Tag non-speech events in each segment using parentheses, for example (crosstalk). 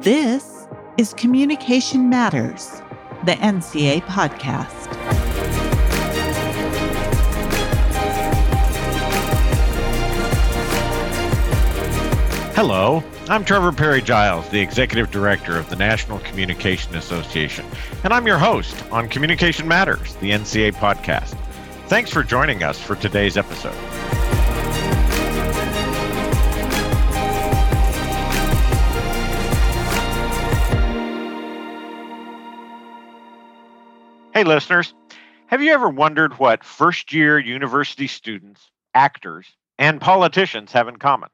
This is Communication Matters, the NCA podcast. Hello, I'm Trevor Perry Giles, the Executive Director of the National Communication Association, and I'm your host on Communication Matters, the NCA podcast. Thanks for joining us for today's episode. Hey, listeners, have you ever wondered what first year university students, actors, and politicians have in common?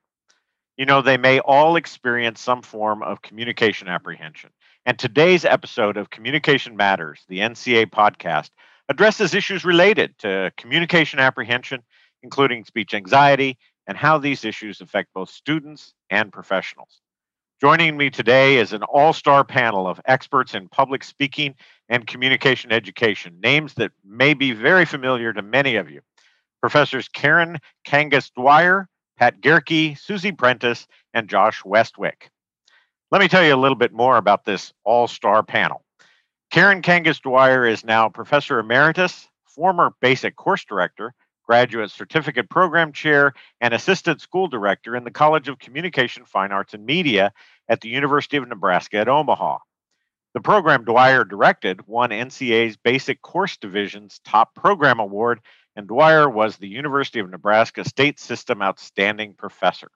You know, they may all experience some form of communication apprehension. And today's episode of Communication Matters, the NCA podcast, addresses issues related to communication apprehension, including speech anxiety, and how these issues affect both students and professionals. Joining me today is an all star panel of experts in public speaking and communication education, names that may be very familiar to many of you. Professors Karen Kangas Dwyer, Pat Gehrke, Susie Prentice, and Josh Westwick. Let me tell you a little bit more about this all star panel. Karen Kangas Dwyer is now Professor Emeritus, former Basic Course Director, Graduate Certificate Program Chair, and Assistant School Director in the College of Communication, Fine Arts, and Media at the University of Nebraska at Omaha. The program Dwyer directed won NCA's Basic Course Division's Top Program Award, and Dwyer was the University of Nebraska State System Outstanding Professor.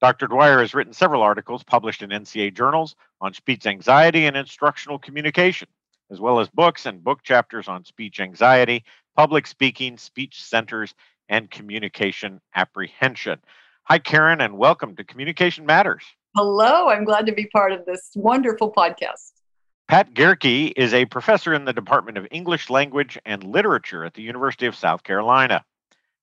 Dr. Dwyer has written several articles published in NCA journals on speech anxiety and instructional communication, as well as books and book chapters on speech anxiety, public speaking, speech centers, and communication apprehension. Hi, Karen, and welcome to Communication Matters. Hello, I'm glad to be part of this wonderful podcast. Pat Gehrke is a professor in the Department of English Language and Literature at the University of South Carolina.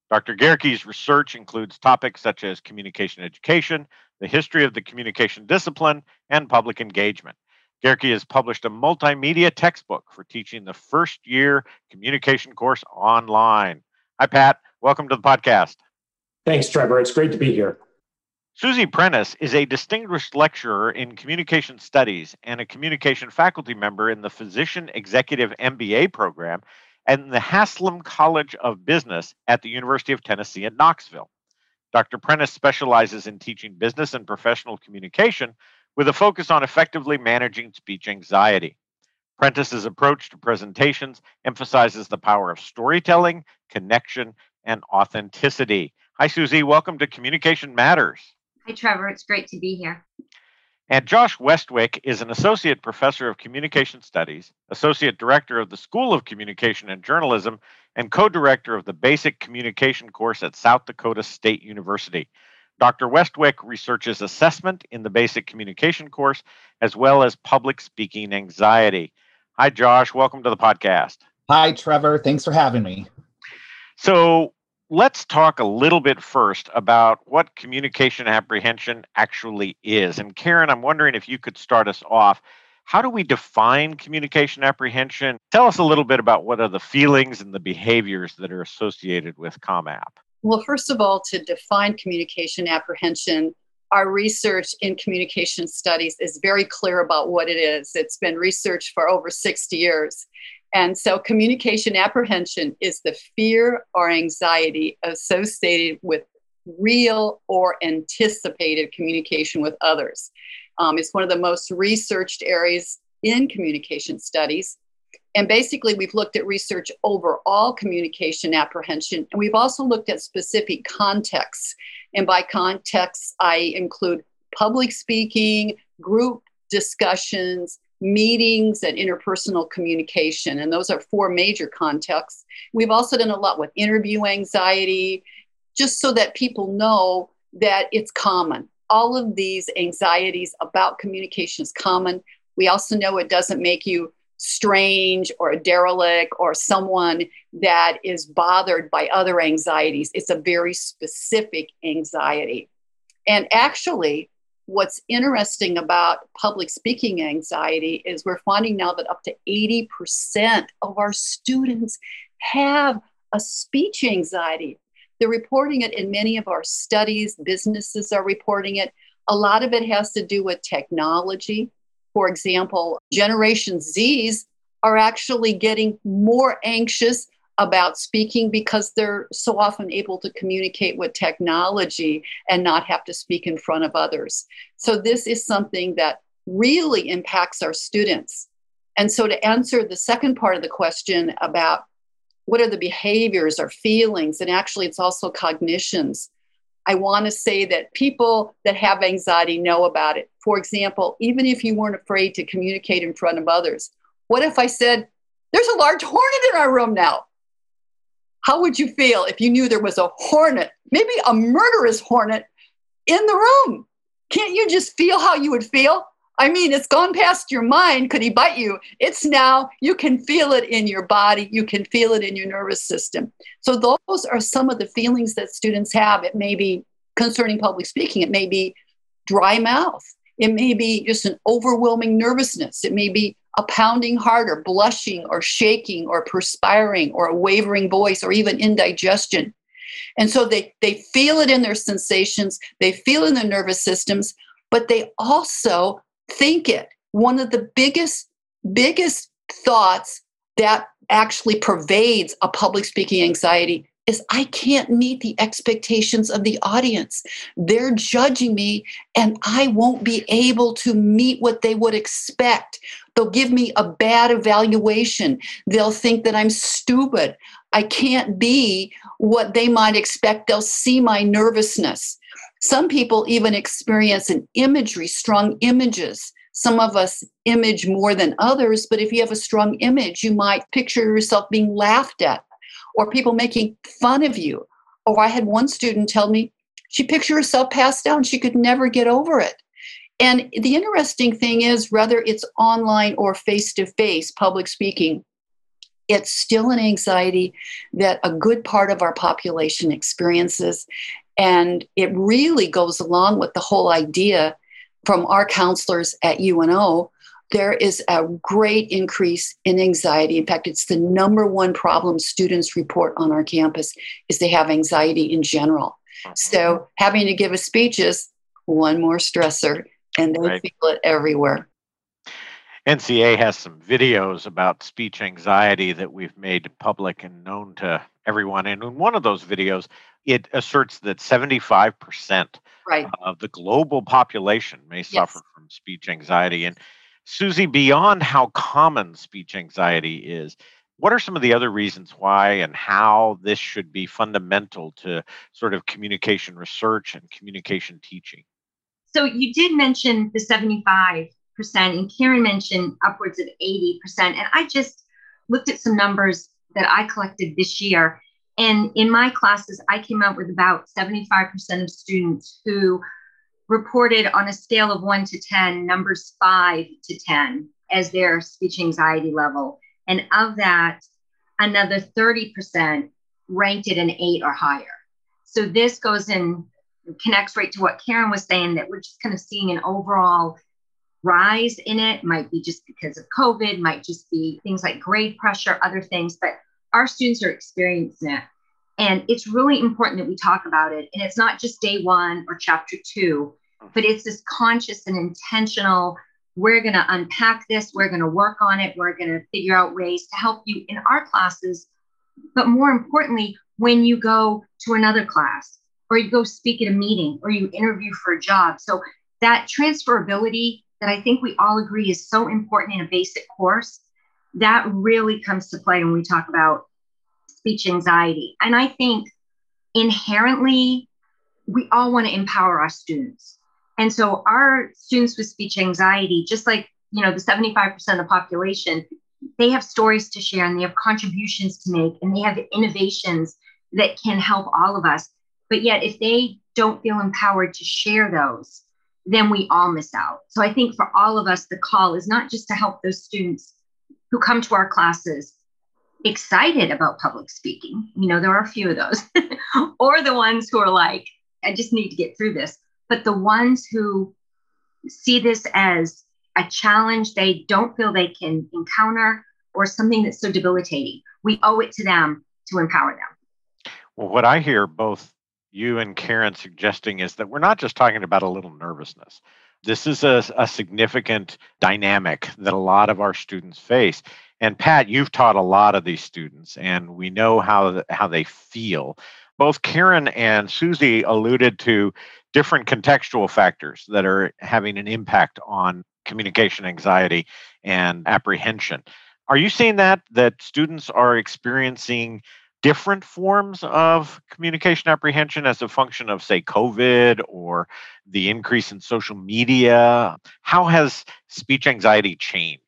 Dr. Gehrke's research includes topics such as communication education, the history of the communication discipline, and public engagement. Gehrke has published a multimedia textbook for teaching the first year communication course online. Hi, Pat. Welcome to the podcast. Thanks, Trevor. It's great to be here. Susie Prentice is a distinguished lecturer in communication studies and a communication faculty member in the Physician Executive MBA program and the Haslam College of Business at the University of Tennessee at Knoxville. Dr. Prentice specializes in teaching business and professional communication with a focus on effectively managing speech anxiety. Prentice's approach to presentations emphasizes the power of storytelling, connection, and authenticity. Hi, Susie. Welcome to Communication Matters. Hi, Trevor. It's great to be here. And Josh Westwick is an associate professor of communication studies, associate director of the School of Communication and Journalism, and co director of the Basic Communication course at South Dakota State University. Dr. Westwick researches assessment in the Basic Communication course as well as public speaking anxiety. Hi, Josh. Welcome to the podcast. Hi, Trevor. Thanks for having me. So, let's talk a little bit first about what communication apprehension actually is. And Karen, I'm wondering if you could start us off. How do we define communication apprehension? Tell us a little bit about what are the feelings and the behaviors that are associated with ComApp. Well, first of all, to define communication apprehension, our research in communication studies is very clear about what it is. It's been researched for over 60 years. And so, communication apprehension is the fear or anxiety associated with real or anticipated communication with others. Um, it's one of the most researched areas in communication studies. And basically, we've looked at research overall communication apprehension, and we've also looked at specific contexts. And by contexts, I include public speaking, group discussions, meetings and interpersonal communication. And those are four major contexts. We've also done a lot with interview anxiety, just so that people know that it's common. All of these anxieties about communication is common. We also know it doesn't make you strange or a derelict or someone that is bothered by other anxieties. It's a very specific anxiety. And actually, what's interesting about public speaking anxiety is we're finding now that up to 80% of our students have a speech anxiety. They're reporting it in many of our studies, businesses are reporting it. A lot of it has to do with technology. For example, Generation Zs are actually getting more anxious about speaking because they're so often able to communicate with technology and not have to speak in front of others. So, this is something that really impacts our students. And so, to answer the second part of the question about what are the behaviors or feelings, and actually, it's also cognitions. I want to say that people that have anxiety know about it. For example, even if you weren't afraid to communicate in front of others, what if I said, There's a large hornet in our room now? How would you feel if you knew there was a hornet, maybe a murderous hornet in the room? Can't you just feel how you would feel? I mean, it's gone past your mind. Could he bite you? It's now, you can feel it in your body. You can feel it in your nervous system. So, those are some of the feelings that students have. It may be concerning public speaking, it may be dry mouth, it may be just an overwhelming nervousness, it may be a pounding heart or blushing or shaking or perspiring or a wavering voice or even indigestion. And so they, they feel it in their sensations, they feel in their nervous systems, but they also think it. One of the biggest, biggest thoughts that actually pervades a public speaking anxiety is I can't meet the expectations of the audience. They're judging me and I won't be able to meet what they would expect. They'll give me a bad evaluation. They'll think that I'm stupid. I can't be what they might expect. They'll see my nervousness. Some people even experience an imagery, strong images. Some of us image more than others, but if you have a strong image, you might picture yourself being laughed at or people making fun of you. Or I had one student tell me she pictured herself passed down, she could never get over it. And the interesting thing is, whether it's online or face to face public speaking, it's still an anxiety that a good part of our population experiences. And it really goes along with the whole idea from our counselors at UNO there is a great increase in anxiety. In fact it's the number one problem students report on our campus is they have anxiety in general. So having to give a speech is one more stressor and they right. feel it everywhere NCA has some videos about speech anxiety that we've made public and known to everyone. And in one of those videos, it asserts that 75% right. of the global population may yes. suffer from speech anxiety. And Susie, beyond how common speech anxiety is, what are some of the other reasons why and how this should be fundamental to sort of communication research and communication teaching? So, you did mention the 75%, and Karen mentioned upwards of 80%. And I just looked at some numbers that I collected this year. And in my classes, I came out with about 75% of students who reported on a scale of one to 10, numbers five to 10 as their speech anxiety level. And of that, another 30% ranked it an eight or higher. So this goes in, connects right to what Karen was saying that we're just kind of seeing an overall rise in it. Might be just because of COVID, might just be things like grade pressure, other things, but our students are experiencing it. And it's really important that we talk about it. And it's not just day one or chapter two, but it's this conscious and intentional we're going to unpack this, we're going to work on it, we're going to figure out ways to help you in our classes. But more importantly, when you go to another class or you go speak at a meeting or you interview for a job. So that transferability that I think we all agree is so important in a basic course, that really comes to play when we talk about speech anxiety. And I think inherently, we all want to empower our students. And so our students with speech anxiety, just like you know the 75% of the population, they have stories to share and they have contributions to make and they have innovations that can help all of us. But yet, if they don't feel empowered to share those, then we all miss out. So I think for all of us, the call is not just to help those students who come to our classes excited about public speaking. You know, there are a few of those, (laughs) or the ones who are like, I just need to get through this. But the ones who see this as a challenge they don't feel they can encounter or something that's so debilitating, we owe it to them to empower them. Well, what I hear both you and Karen suggesting is that we're not just talking about a little nervousness. This is a, a significant dynamic that a lot of our students face. And Pat, you've taught a lot of these students, and we know how how they feel. Both Karen and Susie alluded to different contextual factors that are having an impact on communication anxiety and apprehension. Are you seeing that that students are experiencing different forms of communication apprehension as a function of, say, COVID or the increase in social media? How has speech anxiety changed?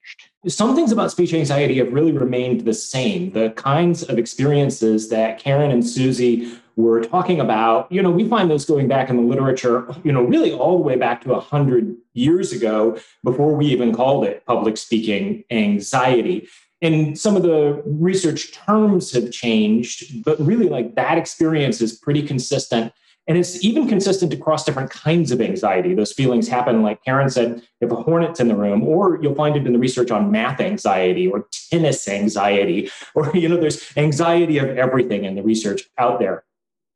Some things about speech anxiety have really remained the same. The kinds of experiences that Karen and Susie were talking about, you know, we find those going back in the literature, you know, really all the way back to 100 years ago before we even called it public speaking anxiety and some of the research terms have changed, but really, like that experience is pretty consistent. And it's even consistent across different kinds of anxiety. Those feelings happen, like Karen said, if a hornet's in the room, or you'll find it in the research on math anxiety or tennis anxiety, (laughs) or, you know, there's anxiety of everything in the research out there.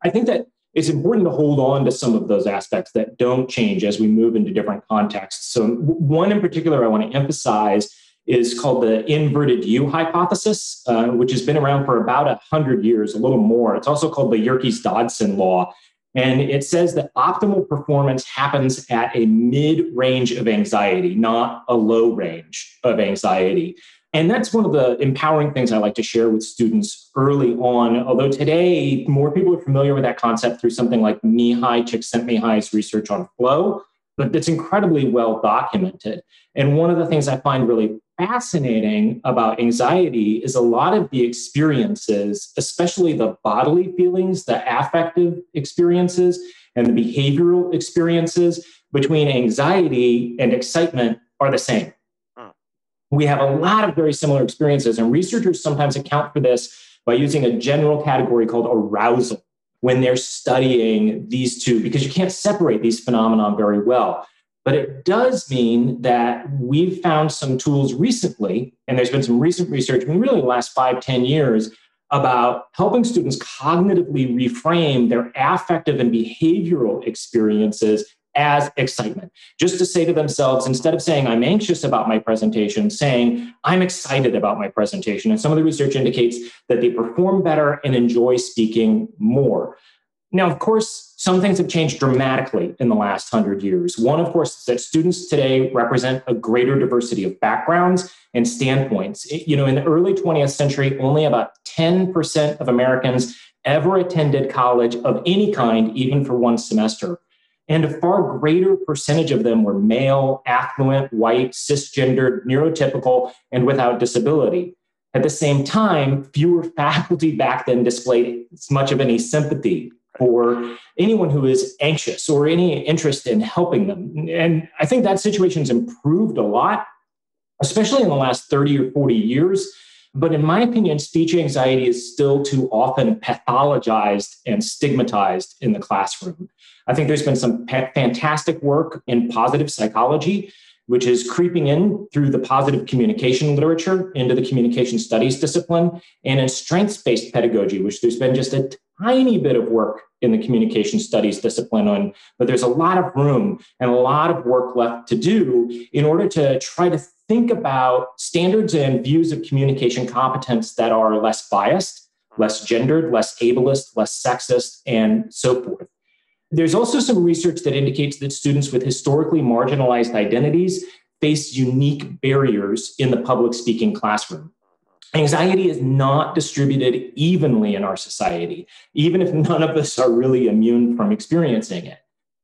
I think that it's important to hold on to some of those aspects that don't change as we move into different contexts. So, one in particular I want to emphasize is called the inverted U hypothesis, uh, which has been around for about 100 years, a little more. It's also called the Yerkes Dodson law. And it says that optimal performance happens at a mid range of anxiety, not a low range of anxiety. And that's one of the empowering things I like to share with students early on. Although today, more people are familiar with that concept through something like Mihaly Csikszentmihalyi's research on flow, but it's incredibly well documented. And one of the things I find really fascinating about anxiety is a lot of the experiences, especially the bodily feelings, the affective experiences, and the behavioral experiences between anxiety and excitement are the same. Hmm. We have a lot of very similar experiences, and researchers sometimes account for this by using a general category called arousal when they're studying these two, because you can't separate these phenomena very well. But it does mean that we've found some tools recently, and there's been some recent research, I mean, really the last five, ten years, about helping students cognitively reframe their affective and behavioral experiences as excitement. Just to say to themselves, instead of saying, I'm anxious about my presentation, saying, I'm excited about my presentation. And some of the research indicates that they perform better and enjoy speaking more. Now, of course, some things have changed dramatically in the last hundred years. One, of course, is that students today represent a greater diversity of backgrounds and standpoints. You know, in the early 20th century, only about 10% of Americans ever attended college of any kind, even for one semester. And a far greater percentage of them were male, affluent, white, cisgendered, neurotypical, and without disability. At the same time, fewer (laughs) faculty back then displayed as much of any sympathy for anyone who is anxious or any interest in helping them. And I think that situation's improved a lot, especially in the last 30 or 40 years. But in my opinion, speech anxiety is still too often pathologized and stigmatized in the classroom. I think there's been some pa- fantastic work in positive psychology, which is creeping in through the positive communication literature into the communication studies discipline, and in strengths based pedagogy, which there's been just a tiny bit of work in the communication studies discipline on, but there's a lot of room and a lot of work left to do in order to try to think about standards and views of communication competence that are less biased, less gendered, less ableist, less sexist, and so forth. There's also some research that indicates that students with historically marginalized identities face unique barriers in the public speaking classroom. Anxiety is not distributed evenly in our society, even if none of us are really immune from experiencing it.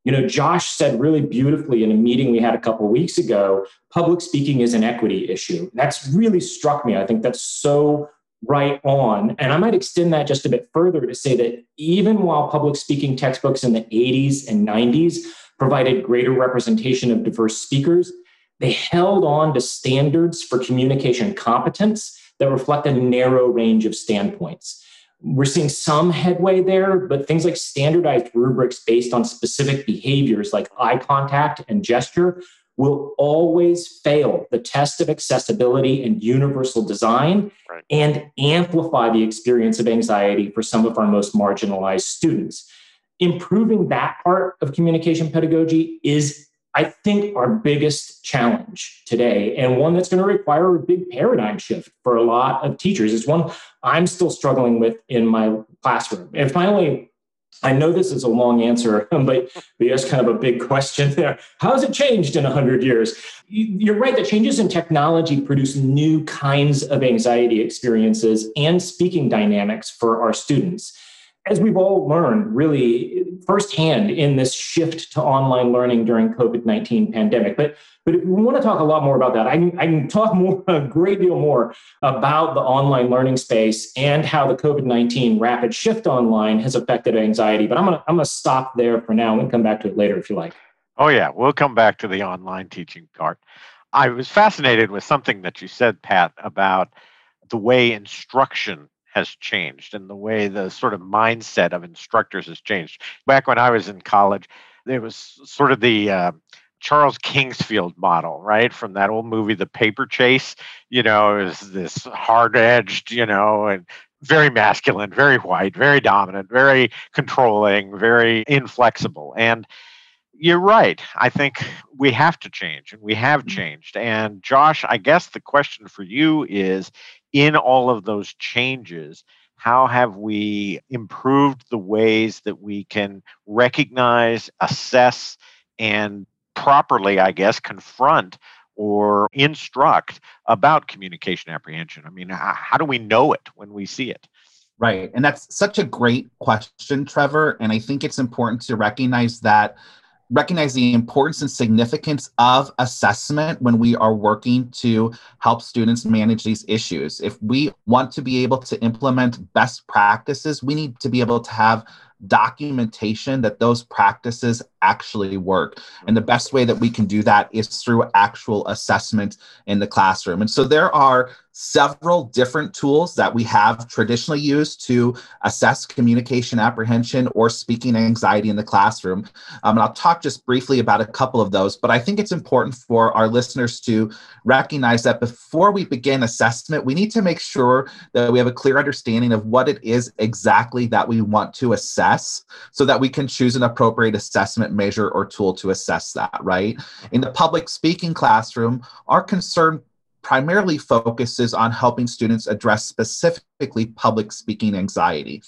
You know, Josh said really beautifully in a meeting we had a couple weeks ago public speaking is an equity issue. That's really struck me. I think that's so right on. And I might extend that just a bit further to say that even while public speaking textbooks in the 80s and 90s provided greater representation of diverse speakers, they held on to standards for communication competence that reflect a narrow range of standpoints. We're seeing some headway there, but things like standardized rubrics based on specific behaviors like eye contact and gesture will always fail the test of accessibility and universal design right. and amplify the experience of anxiety for some of our most marginalized students. improving that part of communication pedagogy is I think our biggest challenge today, and one that's going to require a big paradigm shift for a lot of teachers. It's one I'm still struggling with in my classroom. And finally, I know this is a long answer, (laughs) but there's kind of a big question there. How has it changed in 100 years? You're right that changes in technology produce new kinds of anxiety experiences and speaking dynamics for our students as we've all learned really firsthand in this shift to online learning during COVID-19 pandemic. But but if we want to talk a lot more about that, I can, I can talk more (laughs) a great deal more about the online learning space and how the COVID-19 rapid shift online has affected anxiety. But I'm gonna I'm gonna stop there for now and come back to it later if you like. Oh yeah, we'll come back to the online teaching part. I was fascinated with something that you said, Pat, about the way instruction has changed and the way the sort of mindset of instructors has changed. Back when I was in college, there was sort of the uh, Charles Kingsfield model, right? From that old movie, The Paper Chase, you know, is this hard edged, you know, and very masculine, very white, very dominant, very controlling, very inflexible. And you're right. I think we have to change and we have mm-hmm. changed. And Josh, I guess the question for you is in all of those changes, how have we improved the ways that we can recognize, assess, and properly, I guess, confront or instruct about communication apprehension? I mean, how do we know it when we see it? Right. And that's such a great question, Trevor. And I think it's important to recognize that recognize the importance and significance of assessment when we are working to help students manage these issues. If we want to be able to implement best practices, we need to be able to have documentation that those practices actually work. And the best way that we can do that is through actual assessment in the classroom. And so there are several different tools that we have traditionally used to assess communication apprehension or speaking anxiety in the classroom. Um, and I'll talk just briefly about a couple of those, but I think it's important for our listeners to recognize that before we begin assessment, we need to make sure that we have a clear understanding of what it is exactly that we want to assess so that we can choose an appropriate assessment measure or tool to assess that, right? In the public speaking classroom, our concern primarily focuses on helping students address specifically public speaking anxiety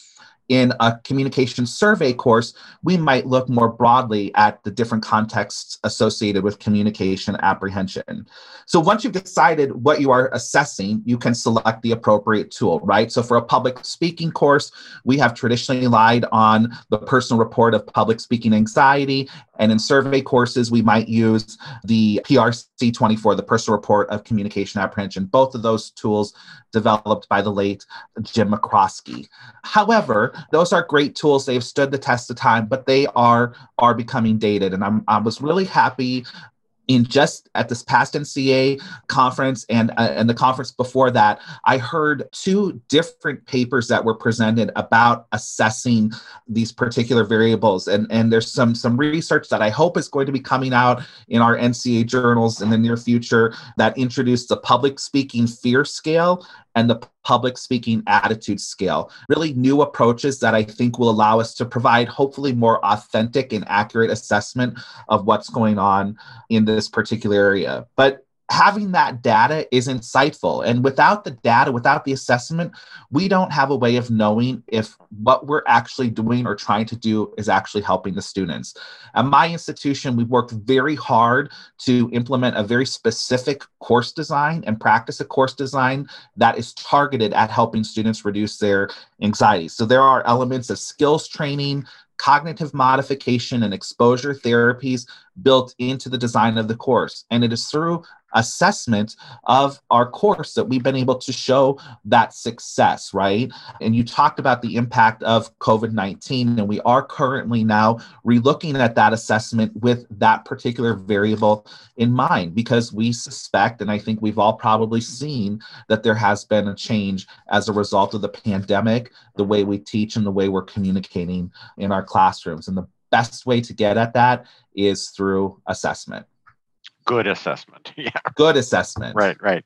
in a communication survey course, we might look more broadly at the different contexts associated with communication apprehension. So once you've decided what you are assessing, you can select the appropriate tool, right? So for a public speaking course, we have traditionally relied on the personal report of public speaking anxiety. And in survey courses, we might use the PRCA 24, the personal report of communication apprehension. Both of those tools developed by the late Jim McCroskey. However, those are great tools. They've stood the test of time, but they are are becoming dated. And I'm, I was really happy in just at this past NCA conference and uh, and the conference before that, I heard two different papers that were presented about assessing these particular variables. And and there's some some research that I hope is going to be coming out in our NCA journals in the near future that introduced the public speaking fear scale and the public speaking attitude scale. Really new approaches that I think will allow us to provide hopefully more authentic and accurate assessment of what's going on in this particular area. But having that data is insightful. And without the data, without the assessment, we don't have a way of knowing if what we're actually doing or trying to do is actually helping the students. At my institution, we've worked very hard to implement a very specific course design and practice a course design that is targeted at helping students reduce their anxiety. So there are elements of skills training, cognitive modification and exposure therapies built into the design of the course. And it is through assessment of our course that we've been able to show that success, right? And you talked about the impact of COVID 19, and we are currently now relooking at that assessment with that particular variable in mind because we suspect, and I think we've all probably seen, that there has been a change as a result of the pandemic, the way we teach and the way we're communicating in our classrooms. And the best way to get at that is through assessment good assessment. (laughs) Yeah. Good assessment. Right, right.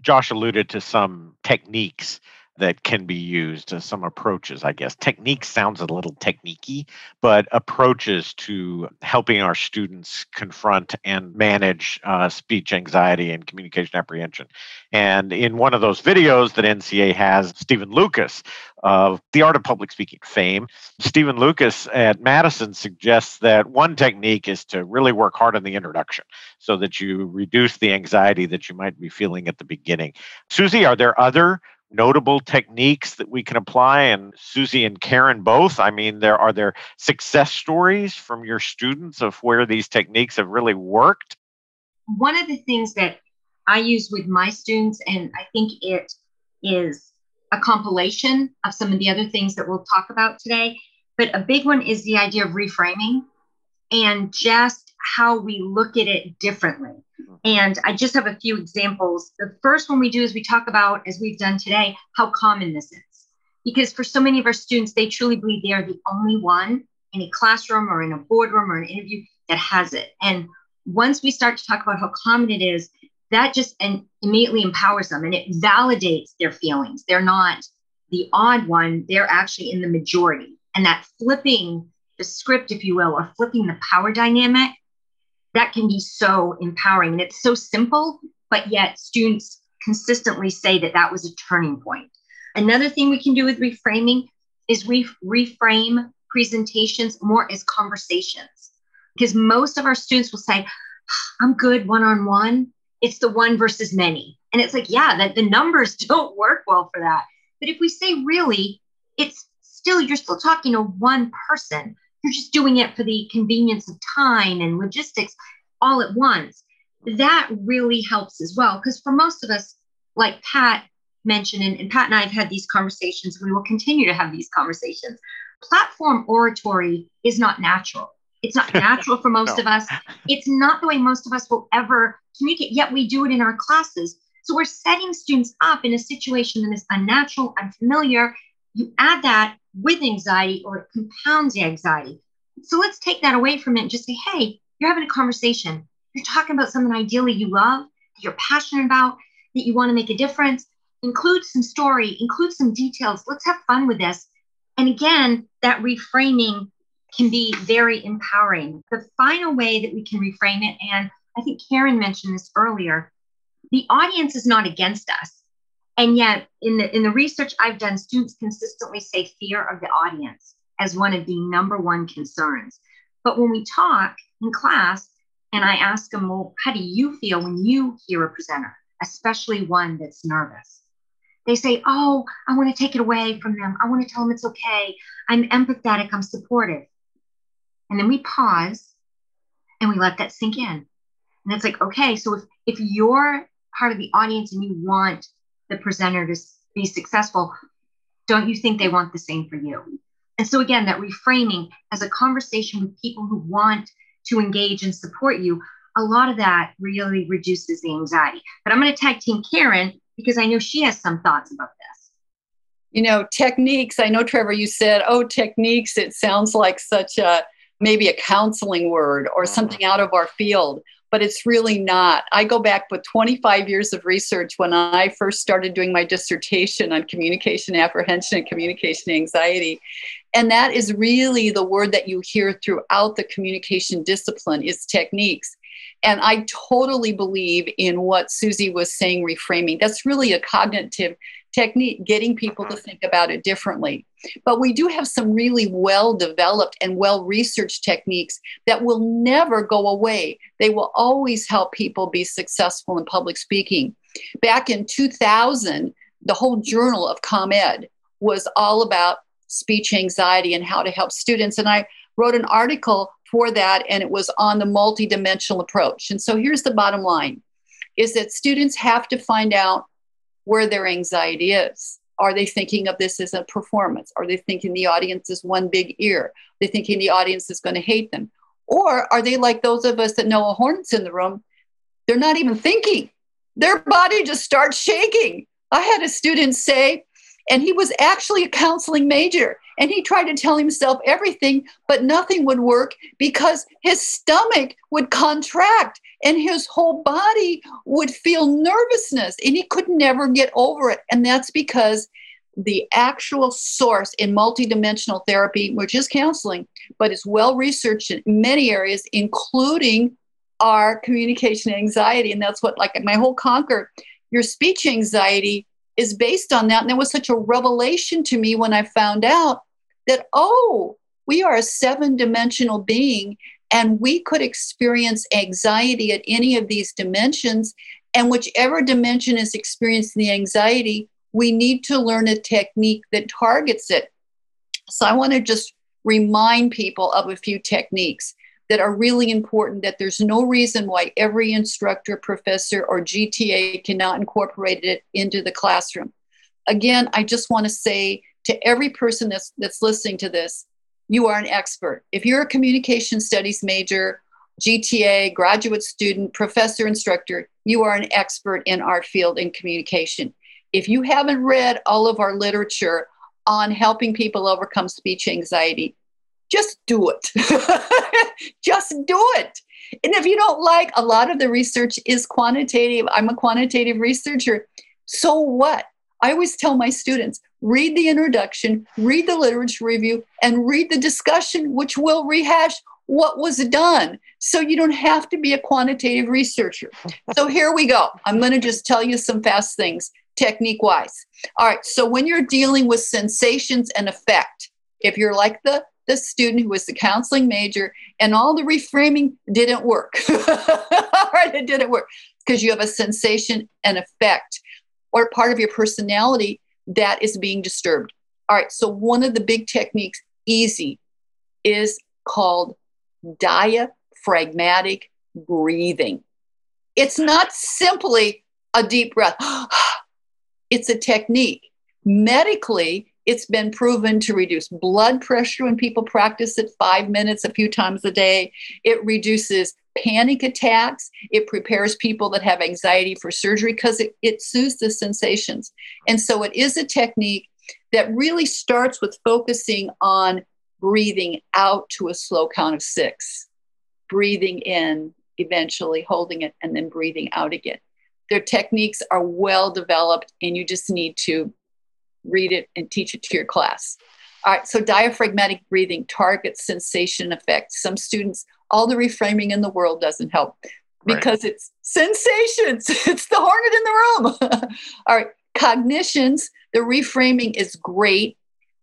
Josh alluded to some techniques that can be used, uh, some approaches, I guess. Technique sounds a little techniquey, but approaches to helping our students confront and manage uh, speech anxiety and communication apprehension. And in one of those videos that NCA has, Stephen Lucas of the art of public speaking fame, Stephen Lucas at Madison suggests that one technique is to really work hard on the introduction so that you reduce the anxiety that you might be feeling at the beginning. Susie, are there other notable techniques that we can apply and susie and karen both i mean there are there success stories from your students of where these techniques have really worked one of the things that i use with my students and i think it is a compilation of some of the other things that we'll talk about today but a big one is the idea of reframing and just how we look at it differently. Mm-hmm. And I just have a few examples. The first one we do is we talk about, as we've done today, how common this is. Because for so many of our students, they truly believe they are the only one in a classroom or in a boardroom or an interview that has it. And once we start to talk about how common it is, that just and immediately empowers them and it validates their feelings. They're not the odd one, they're actually in the majority. And that flipping the script, if you will, or flipping the power dynamic, that can be so empowering. And it's so simple, but yet students consistently say that that was a turning point. Another thing we can do with reframing is we reframe presentations more as conversations. Because most of our students will say, I'm good one on one. It's the one versus many. And it's like, yeah, that the numbers (laughs) don't work well for that. But if we say really, it's still, you're still talking to one person you're just doing it for the convenience of time and logistics all at once. That really helps as well. Because for most of us, like Pat mentioned, and, and Pat and I have had these conversations, we will continue to have these conversations. Platform oratory is not natural. It's not (laughs) natural for most no. of us. It's not the way most of us will ever communicate, yet we do it in our classes. So we're setting students up in a situation that is unnatural, unfamiliar. You add that with anxiety or it compounds the anxiety. So let's take that away from it and just say, hey, you're having a conversation. You're talking about something ideally you love, that you're passionate about, that you want to make a difference. Include some story, include some details. Let's have fun with this. And again, that reframing can be very empowering. The final way that we can reframe it, and I think Karen mentioned this earlier, the audience is not against us. And yet, in the in the research I've done, students consistently say fear of the audience as one of the number one concerns. But when we talk in class, and I ask them, well, how do you feel when you hear a presenter, especially one that's nervous? They say, oh, I want to take it away from them. I want to tell them it's okay. I'm empathetic. I'm supportive. And then we pause and we let that sink in. And it's like, okay, so if, if you're part of the audience and you want the presenter to be successful, don't you think they want the same for you? And so, again, that reframing as a conversation with people who want to engage and support you, a lot of that really reduces the anxiety. But I'm going to tag team Karen because I know she has some thoughts about this. You know, techniques. I know, Trevor, you said, oh, techniques. It sounds like such a maybe a counseling word or uh-huh. something out of our field but it's really not. I go back with 25 years of research when I first started doing my dissertation on communication apprehension and communication anxiety. And that is really the word that you hear throughout the communication discipline is techniques. And I totally believe in what Susie was saying, reframing. That's really a cognitive technique, getting people to uh-huh. think about it differently. But we do have some really well developed and well researched techniques that will never go away. They will always help people be successful in public speaking. Back in 2000, the whole journal of ComEd was all about speech anxiety and how to help students. And I wrote an article for that, and it was on the multidimensional approach. And so here's the bottom line is that students have to find out where their anxiety is. Are they thinking of this as a performance? Are they thinking the audience is one big ear? Are they thinking the audience is going to hate them? Or are they like those of us that know a hornet's in the room? They're not even thinking. Their body just starts shaking. I had a student say, and he was actually a counseling major. And he tried to tell himself everything, but nothing would work because his stomach would contract and his whole body would feel nervousness and he could never get over it. And that's because the actual source in multidimensional therapy, which is counseling, but it's well researched in many areas, including our communication anxiety. And that's what, like my whole conquer, your speech anxiety is based on that. And it was such a revelation to me when I found out that, oh, we are a seven dimensional being and we could experience anxiety at any of these dimensions. And whichever dimension is experiencing the anxiety, we need to learn a technique that targets it. So I want to just remind people of a few techniques that are really important that there's no reason why every instructor, professor, or GTA cannot incorporate it into the classroom. Again, I just want to say to every person that's, that's listening to this, you are an expert. If you're a communication studies major, GTA, graduate student, professor, instructor, you are an expert in our field in communication. If you haven't read all of our literature on helping people overcome speech anxiety, just do it. (laughs) just do it. And if you don't like, a lot of the research is quantitative. I'm a quantitative researcher. So what? I always tell my students read the introduction, read the literature review, and read the discussion, which will rehash what was done. So you don't have to be a quantitative researcher. so (laughs) here we go. I'm going to just tell you some fast things technique wise. All right. So when you're dealing with sensations and affect, if you're like the the student who was the counseling major and all the reframing didn't work. (laughs) all right, it didn't work because you have a sensation and affect or part of your personality that is being disturbed. All right, so one of the big techniques, easy, is called diaphragmatic breathing. It's not simply a deep breath, (gasps) it's a technique. Medically, it's been proven to reduce blood pressure when people practice it five minutes a few times a day. It reduces panic attacks. It prepares people that have anxiety for surgery because it, it soothes the sensations. And so it is a technique that really starts with focusing on breathing out to a slow count of six, breathing in, eventually holding it, and then breathing out again. Their techniques are well developed, and you just need to read it and teach it to your class. All right, so diaphragmatic breathing targets sensation affect. Some students, all the reframing in the world doesn't help because right. it's sensations. (laughs) It's the hornet in the room. (laughs) all right, cognitions, the reframing is great.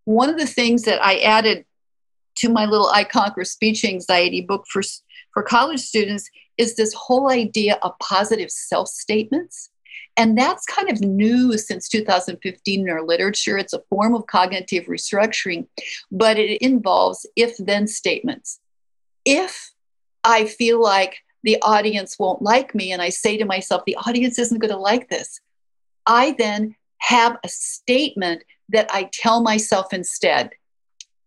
One of the things that I added to my little I Conquer speech anxiety book for, for college students is this whole idea of positive self statements. And that's kind of new since 2015 in our literature. It's a form of cognitive restructuring, but it involves if then statements. If I feel like the audience won't like me, and I say to myself, the audience isn't going to like this, I then have a statement that I tell myself instead.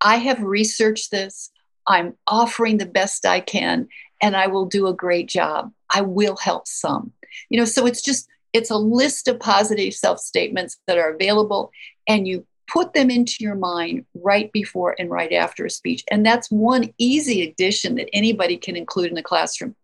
I have researched this. I'm offering the best I can, and I will do a great job. I will help some. You know, so it's just it's a list of positive self statements that are available, and you put them into your mind right before and right after a speech. And that's one easy addition that anybody can include in the classroom.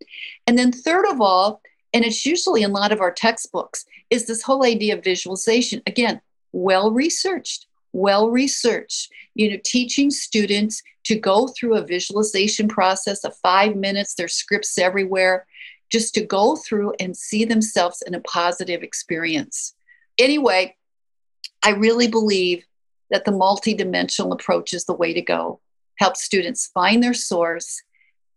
And then, third of all, and it's usually in a lot of our textbooks, is this whole idea of visualization. Again, well researched, well researched. You know, teaching students to go through a visualization process of five minutes, there's scripts everywhere just to go through and see themselves in a positive experience. Anyway, I really believe that the multidimensional approach is the way to go. Help students find their source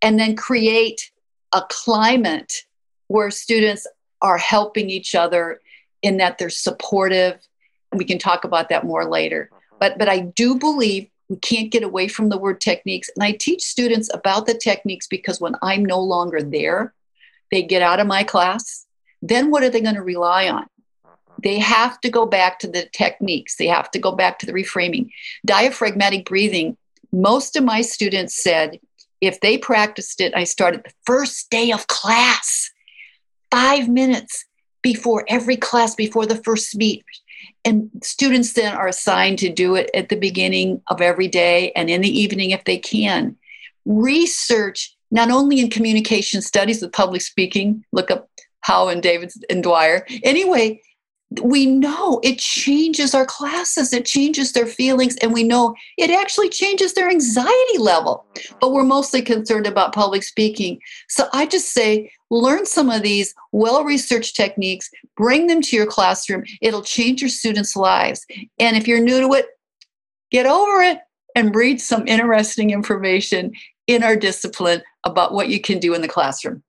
and then create a climate where students are helping each other in that they're supportive. And we can talk about that more later. Mm-hmm. But, but I do believe we can't get away from the word techniques. And I teach students about the techniques because when I'm no longer there, they get out of my class, then what are they going to rely on? Uh-huh. They have to go back to the techniques, they have to go back to the reframing. Diaphragmatic breathing, most of my students said if they practiced it, I started the first day of class, five minutes before every class, before the first speech. And students then are assigned to do it at the beginning of every day and in the evening if they can. Research not only in communication studies with public speaking, look up Howe and David and Dwyer. Anyway, we know it changes our classes, it changes their feelings, and we know it actually changes their anxiety level. But we're mostly concerned about public speaking. So I just say learn some of these well researched techniques, bring them to your classroom. It'll change your students' lives. And if you're new to it, get over it and read some interesting information in our discipline about what you can do in the classroom.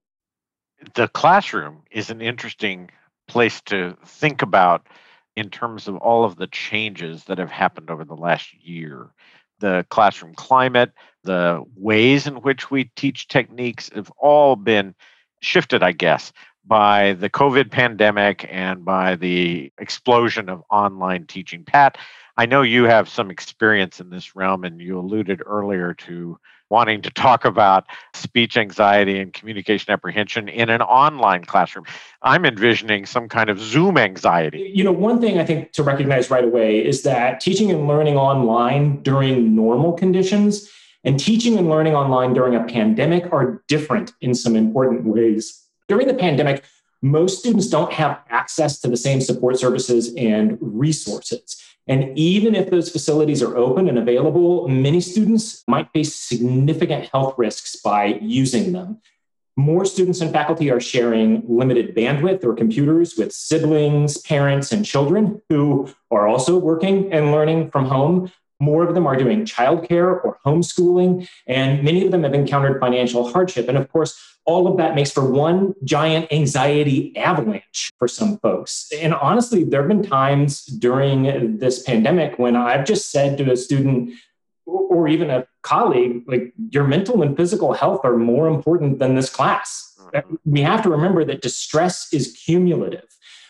The classroom is an interesting place to think about in terms of all of the changes that have happened over the last year. The classroom climate, the ways in which we teach techniques have all been shifted, I guess, by the COVID pandemic and by the explosion of online teaching. Pat, I know you have some experience in this realm, and you alluded earlier to wanting to talk about speech anxiety and communication apprehension in an online classroom. I'm envisioning some kind of Zoom anxiety. You know, one thing I think to recognize right away is that teaching and learning online during normal conditions and teaching and learning online during a pandemic are different in some important ways. During the pandemic, most students don't have access to the same support services and resources. And even if those facilities are open and available, many students might face significant health risks by using them. More students and faculty are sharing limited bandwidth or computers with siblings, parents, and children who are also working and learning from home. More of them are doing childcare or homeschooling, and many of them have encountered financial hardship. And of course, all of that makes for one giant anxiety avalanche for some folks. And honestly, there have been times during this pandemic when I've just said to a student or even a colleague, like, your mental and physical health are more important than this class. Mm-hmm. We have to remember that distress is cumulative.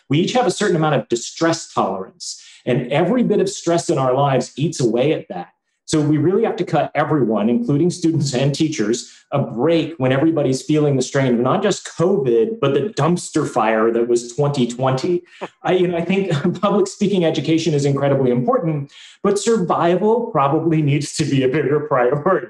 We each have a certain amount of distress tolerance, and every bit of stress in our lives eats away at that. So we really have to cut everyone, including students and teachers, a break when everybody's feeling the strain of not just COVID, but the dumpster fire that was 2020. I, you know, I think (laughs) public speaking education is incredibly important, but survival probably needs to be a bigger priority.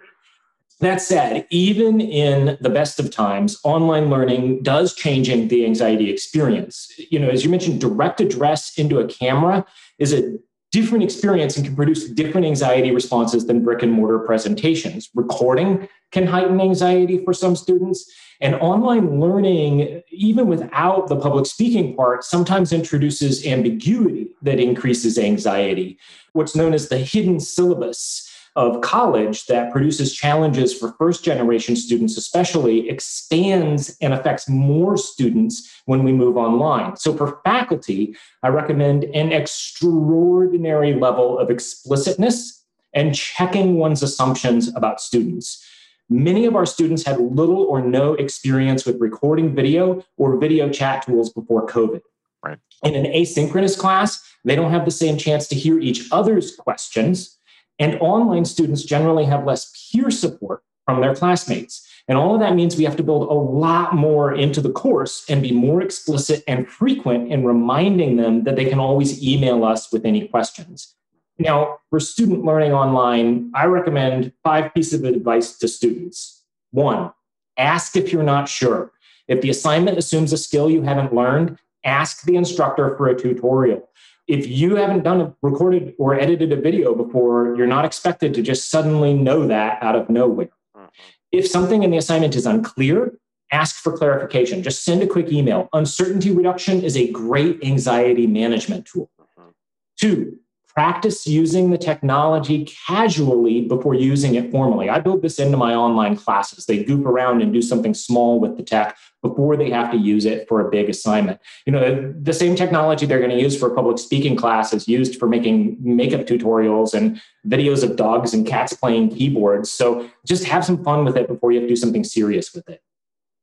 That said, even in the best of times, online learning does change the anxiety experience. You know, as you mentioned, direct address into a camera is a different experience and can produce different anxiety responses than brick and mortar presentations. Recording can heighten anxiety for some students. And online learning, even without the public speaking part, sometimes introduces ambiguity that increases anxiety. What's known as the hidden syllabus of college that produces challenges for first generation students, especially, expands and affects more students when we move online. So, for faculty, I recommend an extraordinary level of explicitness and checking one's assumptions about students. Many of our students had little or no experience with recording video or video chat tools before COVID. Right. In an asynchronous class, they don't have the same chance to hear each other's questions and online students generally have less peer support from their classmates. And all of that means we have to build a lot more into the course and be more explicit and frequent in reminding them that they can always email us with any questions. Now, for student learning online, I recommend five pieces of advice to students. One, ask if you're not sure. If the assignment assumes a skill you haven't learned, ask the instructor for a tutorial if you haven't done a recorded or edited a video before, you're not expected to just suddenly know that out of nowhere. Mm-hmm. If something in the assignment is unclear, ask for clarification. Just send a quick email. Uncertainty reduction is a great anxiety management tool. Mm-hmm. Two, practice using the technology casually before using it formally. I build this into my online classes. They goof around and do something small with the tech before they have to use it for a big assignment. You know, the same technology they're going to use for public speaking class is used for making makeup tutorials and videos of dogs and cats playing keyboards. So just have some fun with it before you have to do something serious with it.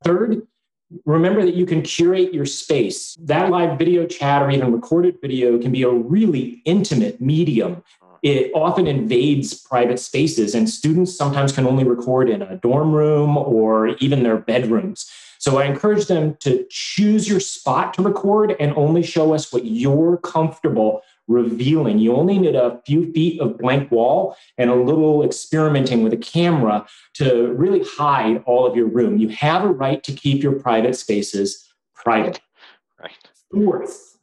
Third, remember that you can curate your space. That live video chat or even recorded video can be a really intimate medium. It often invades private spaces, and students sometimes can only record in a dorm room or even their bedrooms. So I encourage them to choose your spot to record and only show us what you're comfortable revealing. You only need a few feet of blank wall and a little experimenting with a camera to really hide all of your room. You have a right to keep your private spaces private. Right. Fourth,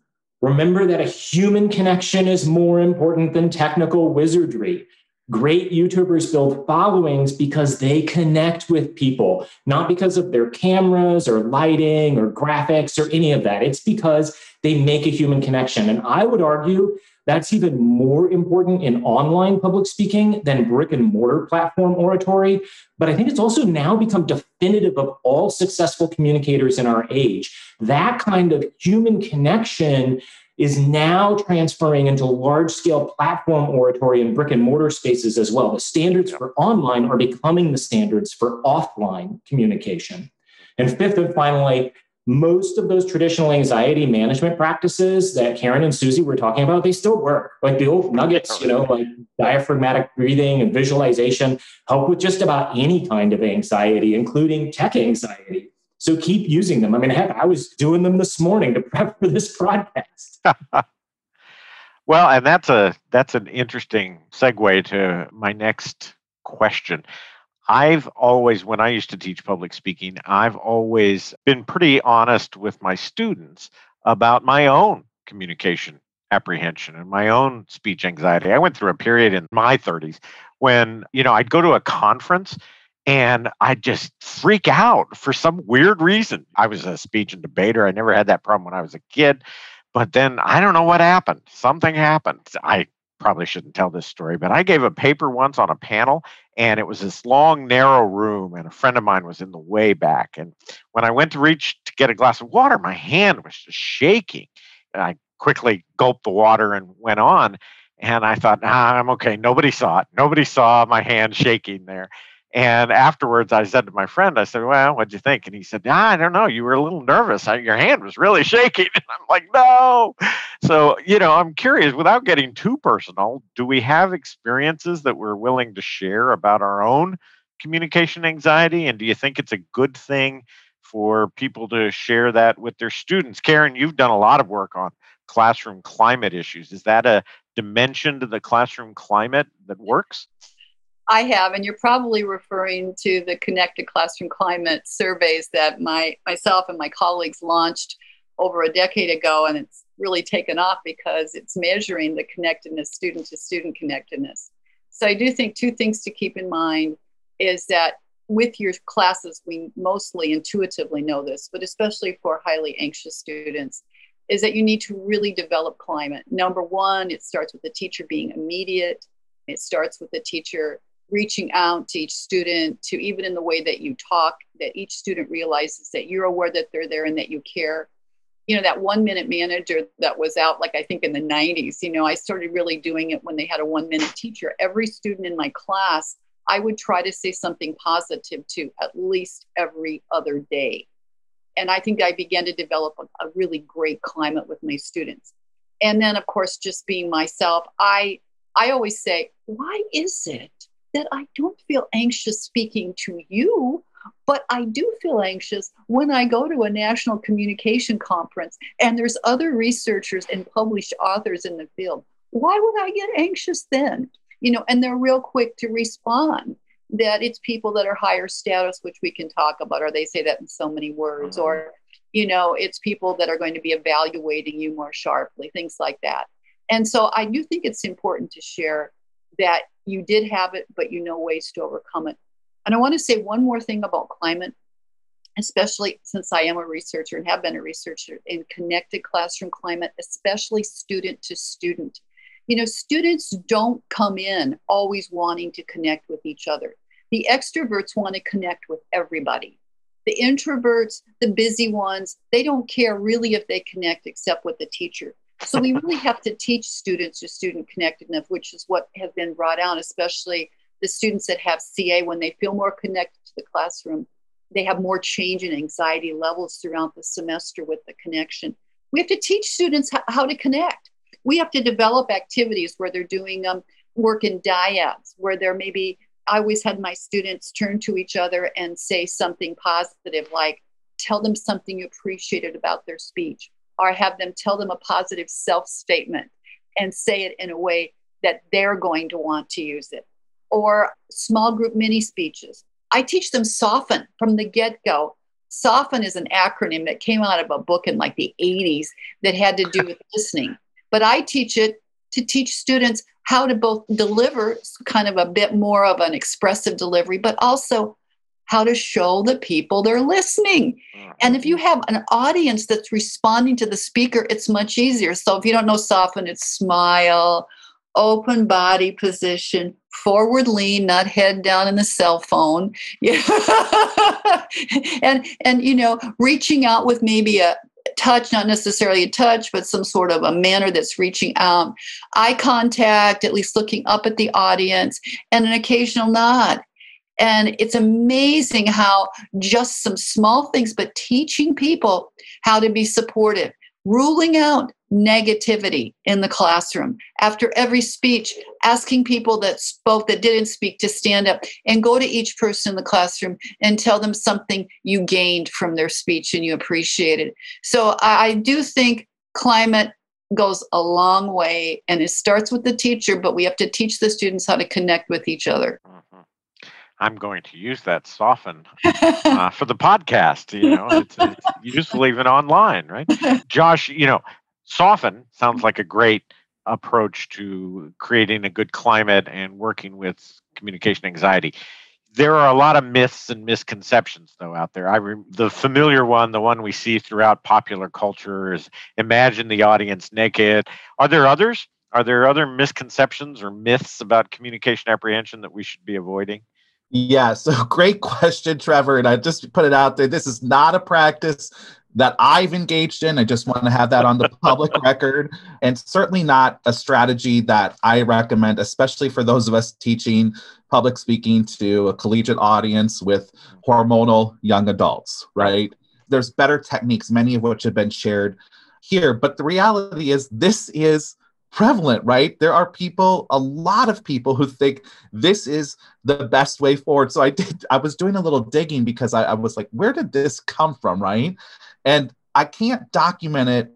Remember that a human connection is more important than technical wizardry. Great YouTubers build followings because they connect with people, not because of their cameras or lighting or graphics or any of that. It's because they make a human connection. And I would argue that's even more important in online public speaking than brick and mortar platform oratory. But I think it's also now become definitive of all successful communicators in our age. That kind of human connection is now transferring into large scale platform oratory and brick and mortar spaces as well. The standards for online are becoming the standards for offline communication. And fifth and finally, most of those traditional anxiety management practices that Karen and Susie were talking about, they still work. Like the old nuggets, you know, like diaphragmatic breathing and visualization help with just about any kind of anxiety, including tech anxiety. So keep using them. I mean, heck, I was doing them this morning to prep for this broadcast. (laughs) well, and that's a that's an interesting segue to my next question. I've always, when I used to teach public speaking, I've always been pretty honest with my students about my own communication apprehension and my own speech anxiety. I went through a period in my 30s when, you know, I'd go to a conference and I just freak out for some weird reason. I was a speech and debater. I never had that problem when I was a kid. But then I don't know what happened. Something happened. I probably shouldn't tell this story, but I gave a paper once on a panel and it was this long, narrow room, and a friend of mine was in the way back. And when I went to reach to get a glass of water, my hand was just shaking. And I quickly gulped the water and went on. And I thought, nah, I'm okay. Nobody saw it. Nobody saw my hand shaking there. And afterwards, I said to my friend, I said, Well, what'd you think? And he said, ah, I don't know. You were a little nervous. Your hand was really (laughs) shaking. And I'm like, No. So, you know, I'm curious, without getting too personal, do we have experiences that we're willing to share about our own communication anxiety? And do you think it's a good thing for people to share that with their students? Karen, you've done a lot of work on classroom climate issues. Is that a dimension to the classroom climate that works? I have, and you're probably referring to the Connected Classroom Climate surveys that my myself and my colleagues launched over a decade ago, and it's really taken off because it's measuring the connectedness, student to student connectedness. So I do think two things to keep in mind is that with your classes, we mostly intuitively know this, but especially for highly anxious students, is that you need to really develop climate. Number one, it starts with the teacher being immediate. It starts with the teacher reaching out to each student to even in the way that you talk that each student realizes that you're aware that they're there and that you care. You know that one minute manager that was out like i think in the 90s you know i started really doing it when they had a one minute teacher. Every student in my class i would try to say something positive to at least every other day. And i think i began to develop a, a really great climate with my students. And then of course just being myself i i always say why is it that I don't feel anxious speaking to you, but I do feel anxious when I go to a national communication conference and there's other researchers and published authors in the field. Why would I get anxious then? You know, and they're real quick to respond that it's people that are higher status, which we can talk about, or they say that in so many words, or, mm-hmm. you know, it's people that are going to be evaluating you more sharply, things like that. And so I do think it's important to share that you did have it, but you know ways to overcome it. And I want to say one more thing about climate, especially since I am a researcher and have been a researcher in connected classroom climate, especially student to student. You know, students don't come in always wanting to connect with each other. The extroverts want to connect with everybody. The introverts, the busy ones, they don't care really if they connect except with the teacher. So we really have to teach students to student connectedness, which is what has been brought out, especially the students that have CA when they feel more connected to the classroom. They have more change in anxiety levels throughout the semester with the connection. We have to teach students how, to connect. We have to develop activities where they're doing um, work in dyads, where they're maybe, I always had my students turn to each other and say something positive, like tell them something you appreciated about their speech or have them tell them a positive self statement and say it in a way that they're going to want to use it. Or small group mini speeches. I teach them soften from the get go. Soften is an acronym that came out of a book in like the 80s that had to do with (laughs) listening. But I teach it to teach students how to both deliver kind of a bit more of an expressive delivery, but also how to show the people they're listening. And if you mm-hmm. have an audience that's responding to the speaker, it's much easier. So if you don't know SOFTEN, it's smile, open body position, forward lean, not head down in the cell phone. Yeah. (laughs) and and you know, reaching out with maybe a touch, not necessarily a touch, but some sort of a manner that's reaching out, eye contact, at least looking up at the audience, and an occasional nod. And it's amazing how just some small things, but teaching people how to be supportive, ruling out negativity in the classroom. After every speech, asking people that spoke that didn't speak to stand up and go to each person in the classroom and tell them something you gained from their speech and you appreciated. So I do think climate goes a long way and it starts with the teacher, but we have to teach the students how to connect with each other. Mm. I'm going to use that soften uh, for the podcast. You know, it's, it's useful even online, right? (laughs) Josh, you know, soften sounds like a great approach to creating a good climate and working with communication anxiety. There are a lot of myths and misconceptions, though, out there. I re- the familiar one, the one we see throughout popular culture, is imagine the audience naked. Are there others? Are there other misconceptions or myths about communication apprehension that we should be avoiding? Yeah, so (laughs) great question, Trevor. And I just put it out there. This is not a practice that I've engaged in. I just want to have that on the public (laughs) record. And certainly not a strategy that I recommend, especially for those of us teaching public speaking to a collegiate audience with hormonal young adults, right? There's better techniques, many of which have been shared here. But the reality is, this is prevalent, right? There are people, a lot of people who think this is the best way forward. So I did, I was doing a little digging because I, I was like, where did this come from, right? And I can't document it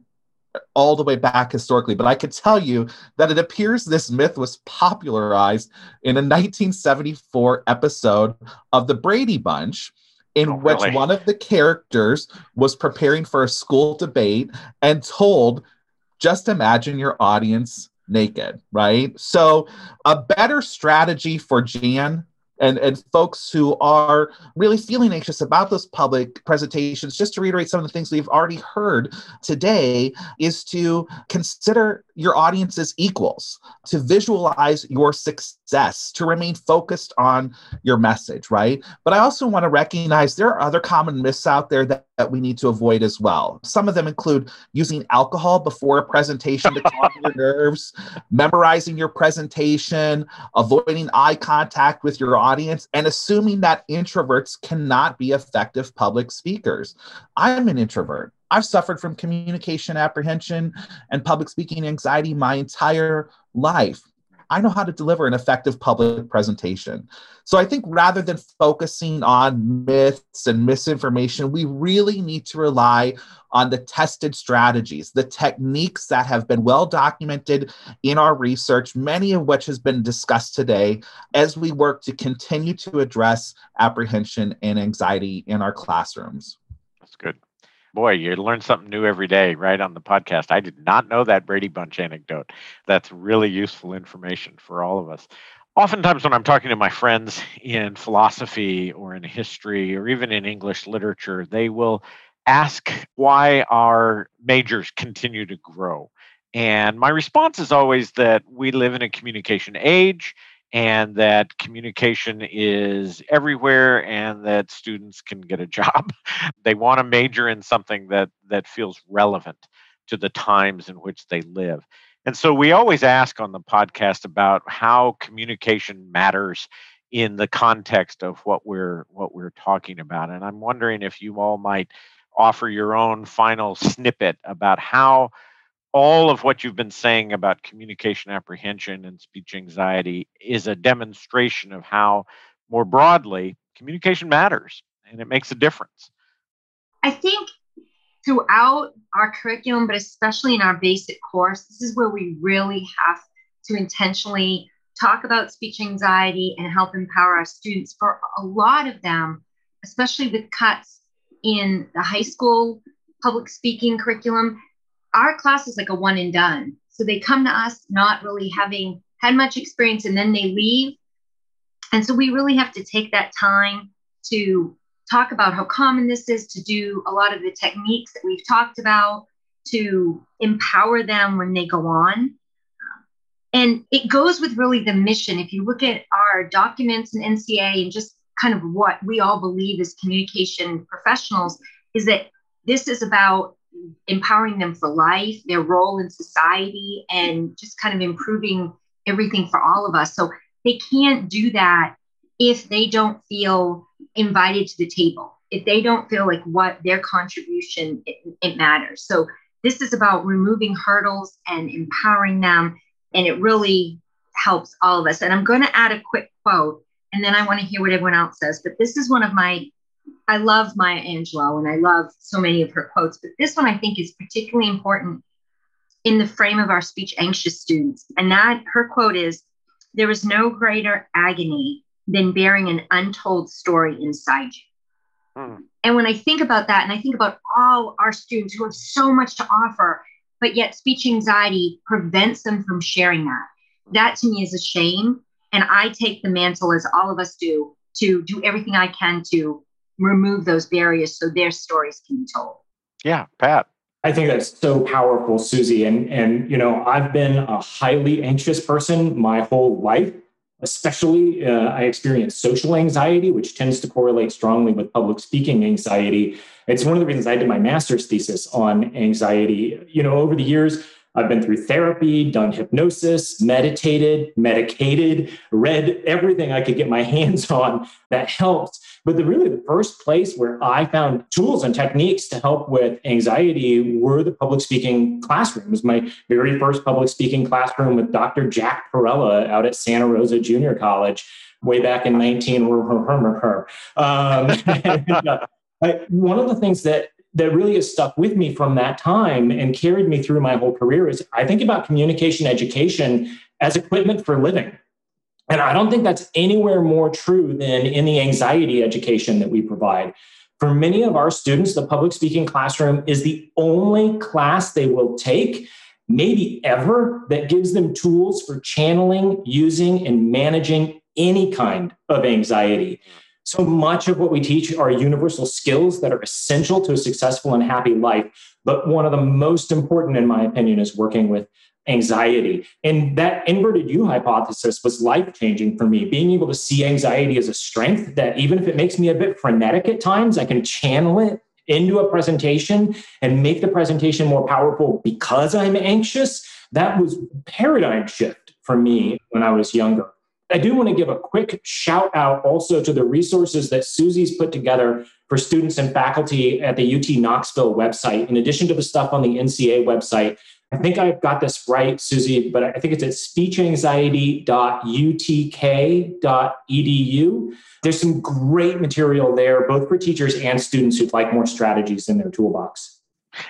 all the way back historically, but I could tell you that it appears this myth was popularized in a 1974 episode of The Brady Bunch, in oh, which really? one of the characters was preparing for a school debate and told, just imagine your audience naked, right? So, a better strategy for Jan and, and folks who are really feeling anxious about those public presentations, just to reiterate some of the things we've already heard today, is to consider your audience as equals, to visualize your success, to remain focused on your message, right? But I also want to recognize there are other common myths out there that, that we need to avoid as well. Some of them include using alcohol before a presentation to calm your (laughs) nerves, memorizing your presentation, avoiding eye contact with your audience, and assuming that introverts cannot be effective public speakers. I'm an introvert. I've suffered from communication apprehension and public speaking anxiety my entire life. I know how to deliver an effective public presentation. So I think rather than focusing on myths and misinformation, we really need to rely on the tested strategies, the techniques that have been well documented in our research, many of which has been discussed today as we work to continue to address apprehension and anxiety in our classrooms. That's good boy, you learn something new every day right on the podcast. I did not know that Brady Bunch anecdote. That's really useful information for all of us. Oftentimes, when I'm talking to my friends in philosophy or in history or even in English literature, they will ask why our majors continue to grow. And my response is always that we live in a communication age and that communication is everywhere and that students can get a (laughs) job. they want to major in something that that feels relevant to the times in which they live. And so we always ask on the podcast about how communication matters in the context of what we're what we're talking about. And I'm wondering if you all might offer your own final snippet about how all of what you've been saying about communication apprehension and speech anxiety is a demonstration of how, more broadly, communication matters and it makes a difference. I think throughout our curriculum, but especially in our basic course, this is where we really have to intentionally talk about speech anxiety and help empower our students. For a lot of them, especially with cuts in the high school public speaking curriculum, our class is like a one and done. So they come to us not really having had much experience and then they leave. And so we really have to take that time to talk about how common this is, to do a lot of the techniques that we've talked about, to empower them when they go on. And it goes with really the mission. If you look at our documents in NCA and just kind of what we all believe as communication professionals, is that this is about empowering them for life, their role in society, and just kind of improving everything for all of us. So they can't do that if they don't feel invited to the table, if they don't feel like what their contribution it, it matters. So this is about removing hurdles and empowering them, and it really helps all of us. And I'm going to add a quick quote, and then I want to hear what everyone else says. But this is one of my I love Maya Angelou and I love so many of her quotes, but this one I think is particularly important in the frame of our speech anxious students. And that her quote is There is no greater agony than bearing an untold story inside you. Hmm. And when I think about that, and I think about all our students who have so much to offer, but yet speech anxiety prevents them from sharing that, that to me is a shame. And I take the mantle, as all of us do, to do everything I can to remove those barriers so their stories can be told. Yeah, Pat. I think that's so powerful, Susie. And and you know, I've been a highly anxious person my whole life. Especially, uh, I experience social anxiety, which tends to correlate strongly with public speaking anxiety. It's one of the reasons I did my master's thesis on anxiety. You know, over the years, I've been through therapy, done hypnosis, meditated, medicated, read everything I could get my (laughs) hands on that helped. But the really the first place where I found tools and techniques to help with anxiety were the public speaking classrooms. My very first public speaking classroom with Dr. Jack Perella out at Santa Rosa Junior College way back in 19 um, (laughs) uh, one of the things that that really has stuck with me from that time and carried me through my whole career is I think about communication education as equipment for living. And I don't think that's anywhere more true than in the anxiety education that we provide. For many of our students, the public speaking classroom is the only class they will take, maybe ever, that gives them tools for channeling, using, and managing any kind of anxiety. So much of what we teach are universal skills that are essential to a successful and happy life. But one of the most important, in my opinion, is working with anxiety. And that inverted U hypothesis was life changing for me. Being able to see anxiety as a strength that even if it makes me a bit frenetic at times, I can channel it into a presentation and make the presentation more powerful because I'm anxious. That was paradigm shift for me when I was younger. I do want to give a quick shout out also to the resources that Susie's put together for students and faculty at the UT Knoxville website. In addition to the stuff on the NCA website, I think I've got this right, Susie, but I think it's at speechanxiety.utk.edu. There's some great material there, both for teachers and students who'd like more strategies in their toolbox.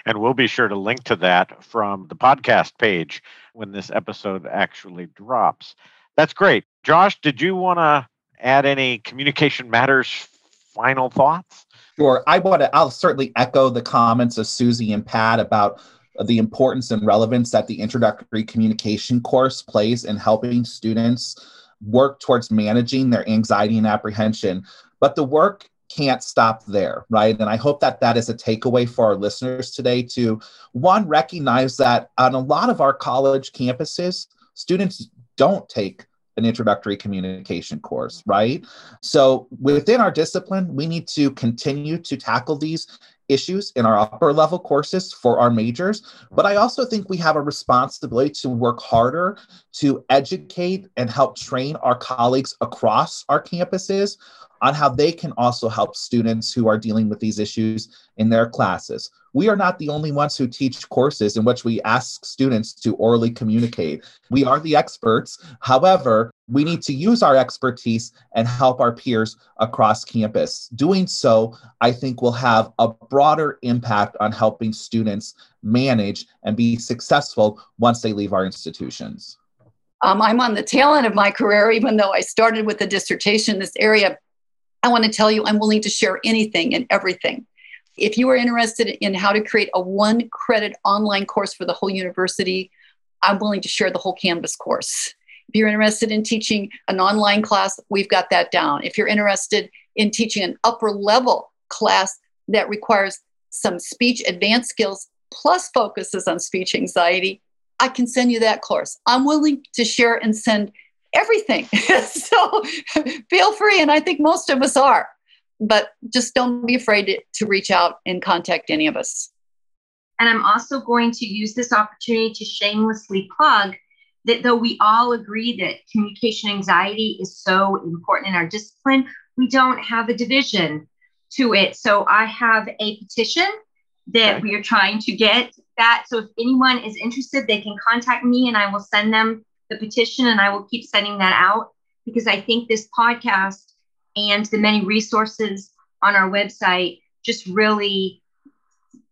And we'll be sure to link to that from the podcast page when this episode actually drops. That's great. Josh, did you want to add any communication matters final thoughts? Sure. I want to, I'll certainly echo the comments of Susie and Pat about the importance and relevance that the introductory communication course plays in helping students work towards managing their anxiety and apprehension. But the work can't stop there, right? And I hope that that is a takeaway for our listeners today to one, recognize that on a lot of our college campuses, students don't take an introductory communication course, right? So within our discipline, we need to continue to tackle these issues in our upper level courses for our majors. But I also think we have a responsibility to work harder to educate and help train our colleagues across our campuses on how they can also help students who are dealing with these issues in their classes. We are not the only ones who teach courses in which we ask students to orally communicate. We are the experts. However, we need to use our expertise and help our peers across campus. Doing so, I think, will have a broader impact on helping students manage and be successful once they leave our institutions. Um, I'm on the tail end of my career, even though I started with a dissertation in this area I want to tell you, I'm willing to share anything and everything If you are interested in how to create a one credit online course for the whole university, I'm willing to share the whole Canvas course. If you're interested in teaching an online class, we've got that down. If you're interested in teaching an upper level class that requires some speech advanced skills plus focuses on speech anxiety, I can send you that course. I'm willing to share and send everything. (laughs) so feel free. And I think most of us are. But just don't be afraid to, to reach out and contact any of us. And I'm also going to use this opportunity to shamelessly plug that though we all agree that communication anxiety is so important in our discipline, we don't have a division to it. So I have a petition that we are trying to get that. So if anyone is interested, they can contact me and I will send them the petition and I will keep sending that out because I think this podcast and the many resources on our website just really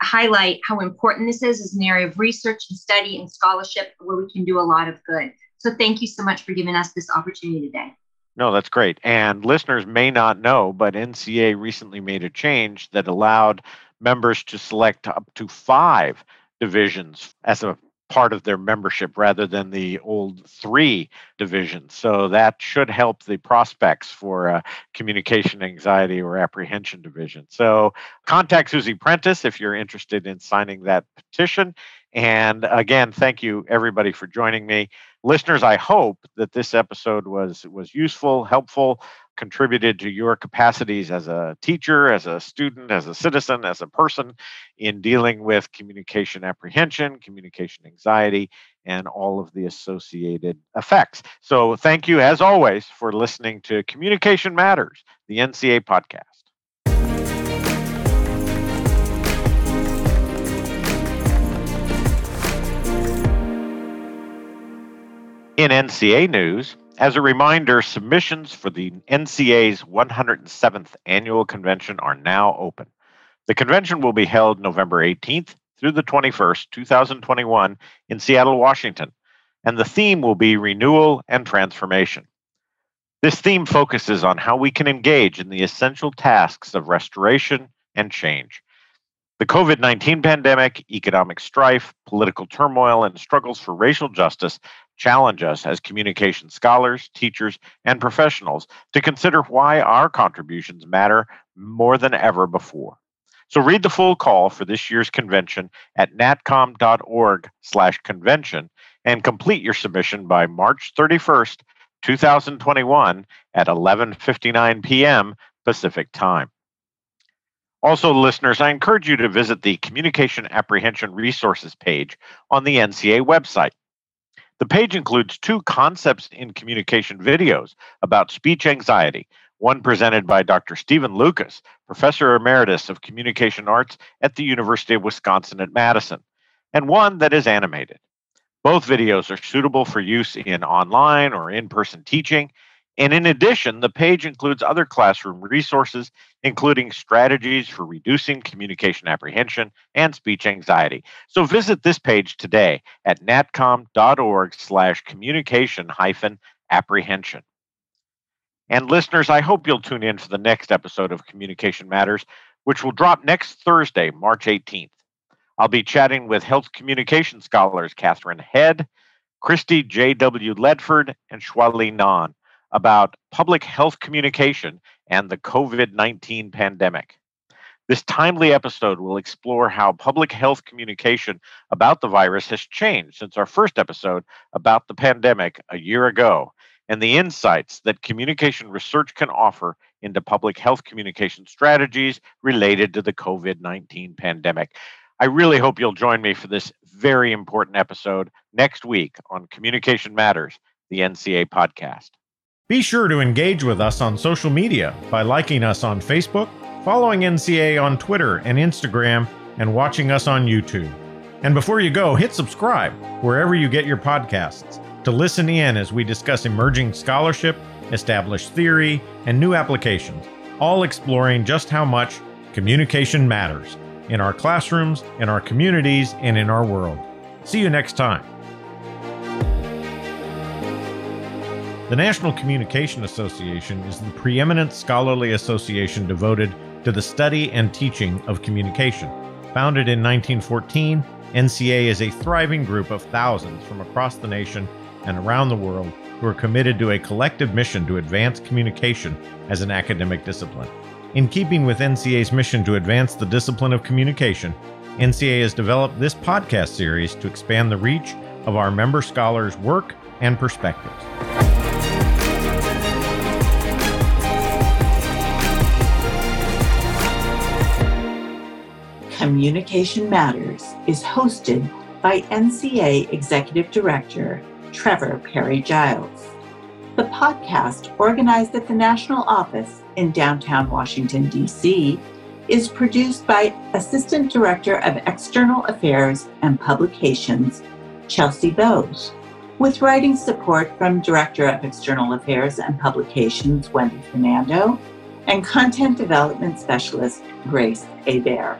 highlight how important this is as an area of research and study and scholarship where we can do a lot of good. So thank you so much for giving us this opportunity today. No, that's great. And listeners may not know, but NCA recently made a change that allowed members to select up to five divisions as a part of their membership rather than the old three divisions. So that should help the prospects for a communication anxiety or apprehension division. So contact Susie Prentiss if you're interested in signing that petition. And again, thank you everybody for joining me. Listeners, I hope that this episode was was useful, helpful, contributed to your capacities as a teacher, as a student, as a citizen, as a person in dealing with communication apprehension, communication anxiety, and all of the associated effects. So, thank you as always for listening to Communication Matters, the NCA podcast. In NCA news, as a reminder, submissions for the NCA's 107th annual convention are now open. The convention will be held November 18th through the 21st, 2021, in Seattle, Washington, and the theme will be renewal and transformation. This theme focuses on how we can engage in the essential tasks of restoration and change. The COVID 19 pandemic, economic strife, political turmoil, and struggles for racial justice challenge us as communication scholars, teachers, and professionals to consider why our contributions matter more than ever before. So read the full call for this year's convention at natcom.org/convention and complete your submission by March 31st, 2021 at 11:59 p.m. Pacific Time. Also, listeners, I encourage you to visit the Communication Apprehension Resources page on the NCA website. The page includes two concepts in communication videos about speech anxiety, one presented by Dr. Stephen Lucas, Professor Emeritus of Communication Arts at the University of Wisconsin at Madison, and one that is animated. Both videos are suitable for use in online or in person teaching and in addition, the page includes other classroom resources, including strategies for reducing communication apprehension and speech anxiety. So visit this page today at natcom.org slash communication hyphen apprehension. And listeners, I hope you'll tune in for the next episode of Communication Matters, which will drop next Thursday, March 18th. I'll be chatting with health communication scholars Katharine Head, Christy J.W. Ledford, and Xiaoli Nan about public health communication and the COVID 19 pandemic. This timely episode will explore how public health communication about the virus has changed since our first episode about the pandemic a year ago, and the insights that communication research can offer into public health communication strategies related to the COVID 19 pandemic. I really hope you'll join me for this very important episode next week on Communication Matters, the NCA podcast. Be sure to engage with us on social media by liking us on Facebook, following NCA on Twitter and Instagram, and watching us on YouTube. And before you go, hit subscribe wherever you get your podcasts to listen in as we discuss emerging scholarship, established theory, and new applications, all exploring just how much communication matters in our classrooms, in our communities, and in our world. See you next time. The National Communication Association is the preeminent scholarly association devoted to the study and teaching of communication. Founded in 1914, NCA is a thriving group of thousands from across the nation and around the world who are committed to a collective mission to advance communication as an academic discipline. In keeping with NCA's mission to advance the discipline of communication, NCA has developed this podcast series to expand the reach of our member scholars' work and perspectives. Communication Matters is hosted by NCA Executive Director Trevor Parry-Giles. The podcast, organized at the national office in downtown Washington, D.C., is produced by Assistant Director of External Affairs and Publications, Chelsea Bowes, with writing support from Director of External Affairs and Publications, Wendy Fernando, and Content Development Specialist, Grace Bear.